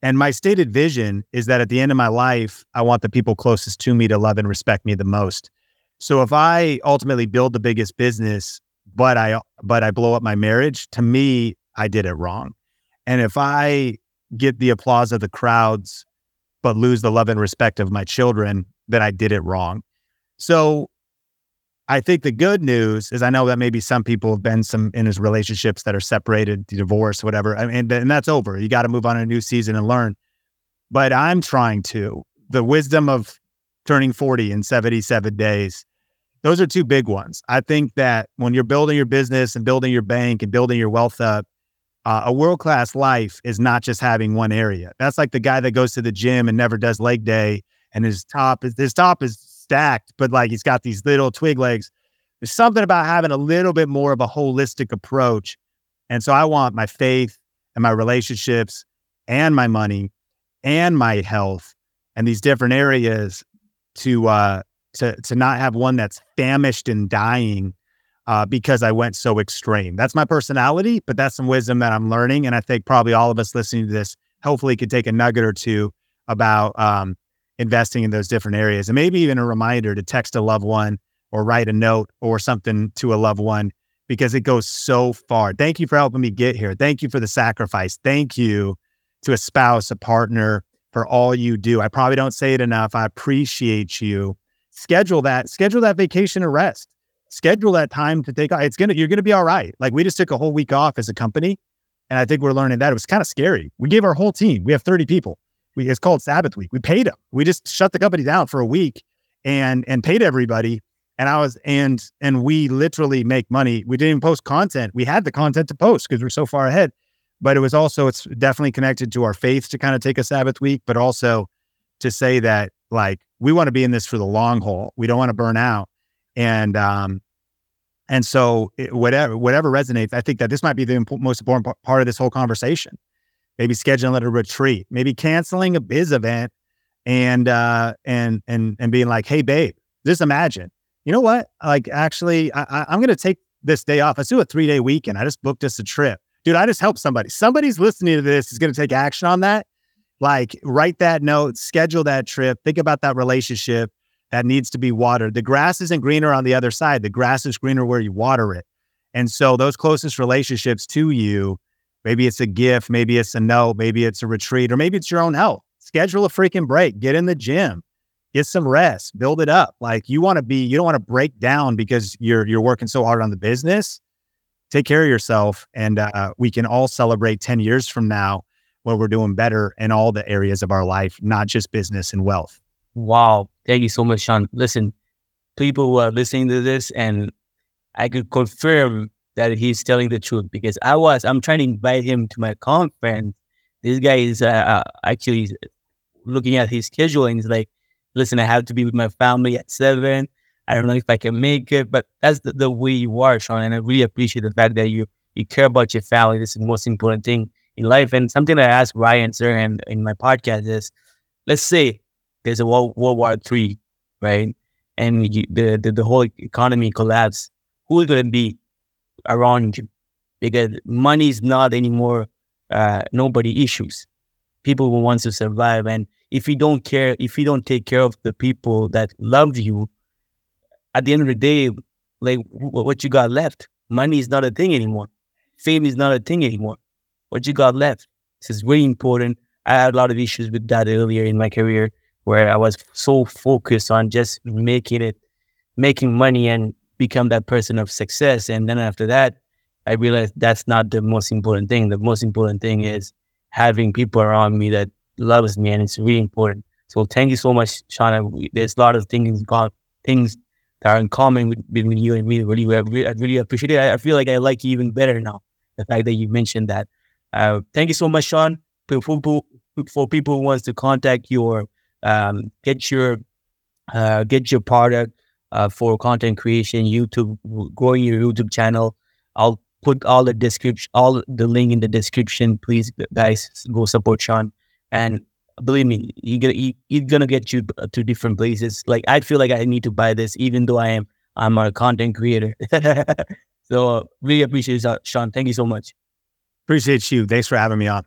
And my stated vision is that at the end of my life, I want the people closest to me to love and respect me the most. So if I ultimately build the biggest business, but I but I blow up my marriage, to me, I did it wrong. And if I get the applause of the crowds, but lose the love and respect of my children, then I did it wrong. So I think the good news is I know that maybe some people have been some in his relationships that are separated, divorced, whatever. I mean, and that's over. You got to move on a new season and learn. But I'm trying to the wisdom of turning 40 in 77 days. Those are two big ones. I think that when you're building your business and building your bank and building your wealth up, uh, a world class life is not just having one area. That's like the guy that goes to the gym and never does leg day, and his top is his top is stacked, but like he's got these little twig legs. There's something about having a little bit more of a holistic approach. And so I want my faith and my relationships and my money and my health and these different areas to uh to to not have one that's famished and dying uh, because I went so extreme. That's my personality, but that's some wisdom that I'm learning. And I think probably all of us listening to this hopefully could take a nugget or two about um, investing in those different areas and maybe even a reminder to text a loved one or write a note or something to a loved one because it goes so far. Thank you for helping me get here. Thank you for the sacrifice. Thank you to a spouse, a partner for all you do. I probably don't say it enough. I appreciate you. Schedule that, schedule that vacation to rest. Schedule that time to take it's gonna you're gonna be all right. Like we just took a whole week off as a company. And I think we're learning that. It was kind of scary. We gave our whole team, we have 30 people we, it's called Sabbath week. We paid them. We just shut the company down for a week and and paid everybody. And I was and and we literally make money. We didn't even post content. We had the content to post because we're so far ahead. But it was also it's definitely connected to our faith to kind of take a Sabbath week, but also to say that like we want to be in this for the long haul. We don't want to burn out. And um and so it, whatever whatever resonates, I think that this might be the imp- most important part of this whole conversation maybe scheduling a retreat, maybe canceling a biz event and uh and and and being like, hey babe, just imagine, you know what? Like actually I, I am gonna take this day off. Let's do a three day weekend. I just booked us a trip. Dude, I just helped somebody. Somebody's listening to this is gonna take action on that. Like write that note, schedule that trip, think about that relationship that needs to be watered. The grass isn't greener on the other side. The grass is greener where you water it. And so those closest relationships to you Maybe it's a gift, maybe it's a note, maybe it's a retreat, or maybe it's your own health. Schedule a freaking break, get in the gym, get some rest, build it up. Like you want to be, you don't want to break down because you're you're working so hard on the business. Take care of yourself, and uh, we can all celebrate ten years from now when we're doing better in all the areas of our life, not just business and wealth. Wow, thank you so much, Sean. Listen, people who are listening to this, and I could confirm that he's telling the truth because I was I'm trying to invite him to my conference. This guy is uh, uh, actually looking at his schedule and he's like, "Listen, I have to be with my family at seven. I don't know if I can make it, but that's the, the way you are, Sean. And I really appreciate the fact that you you care about your family. This is the most important thing in life. And something that I asked Ryan Serhant in my podcast is, let's say there's a World, World War Three, right? And you, the, the the whole economy collapse who's going to be around you because money is not anymore uh, nobody issues. People who want to survive, and if you don't care, if you don't take care of the people that love you, at the end of the day, like what you got left, money is not a thing anymore. Fame is not a thing anymore. What you got left. This is really important. I had a lot of issues with that earlier in my career where I was so focused on just making it, making money and become that person of success. And then after that, I realized that's not the most important thing. The most important thing is having people around me that loves me, and it's really important. So thank you so much, Sean. There's a lot of things got things that are in common with, between you and me. Really, I really appreciate it. I, feel like I like you even better now. The fact that you mentioned that. Uh, thank you so much, Sean. For people, for people who wants to contact you or um, get your uh, get your product uh, for content creation, YouTube, growing your YouTube channel. I'll put all the description, all the link in the description. Please, guys, go support Sean. And believe me, you're gonna he's gonna get you to different places. Like I feel like I need to buy this, even though I am I'm a content creator. so uh, really appreciate it, Sean. Thank you so much. Appreciate you. Thanks for having me on.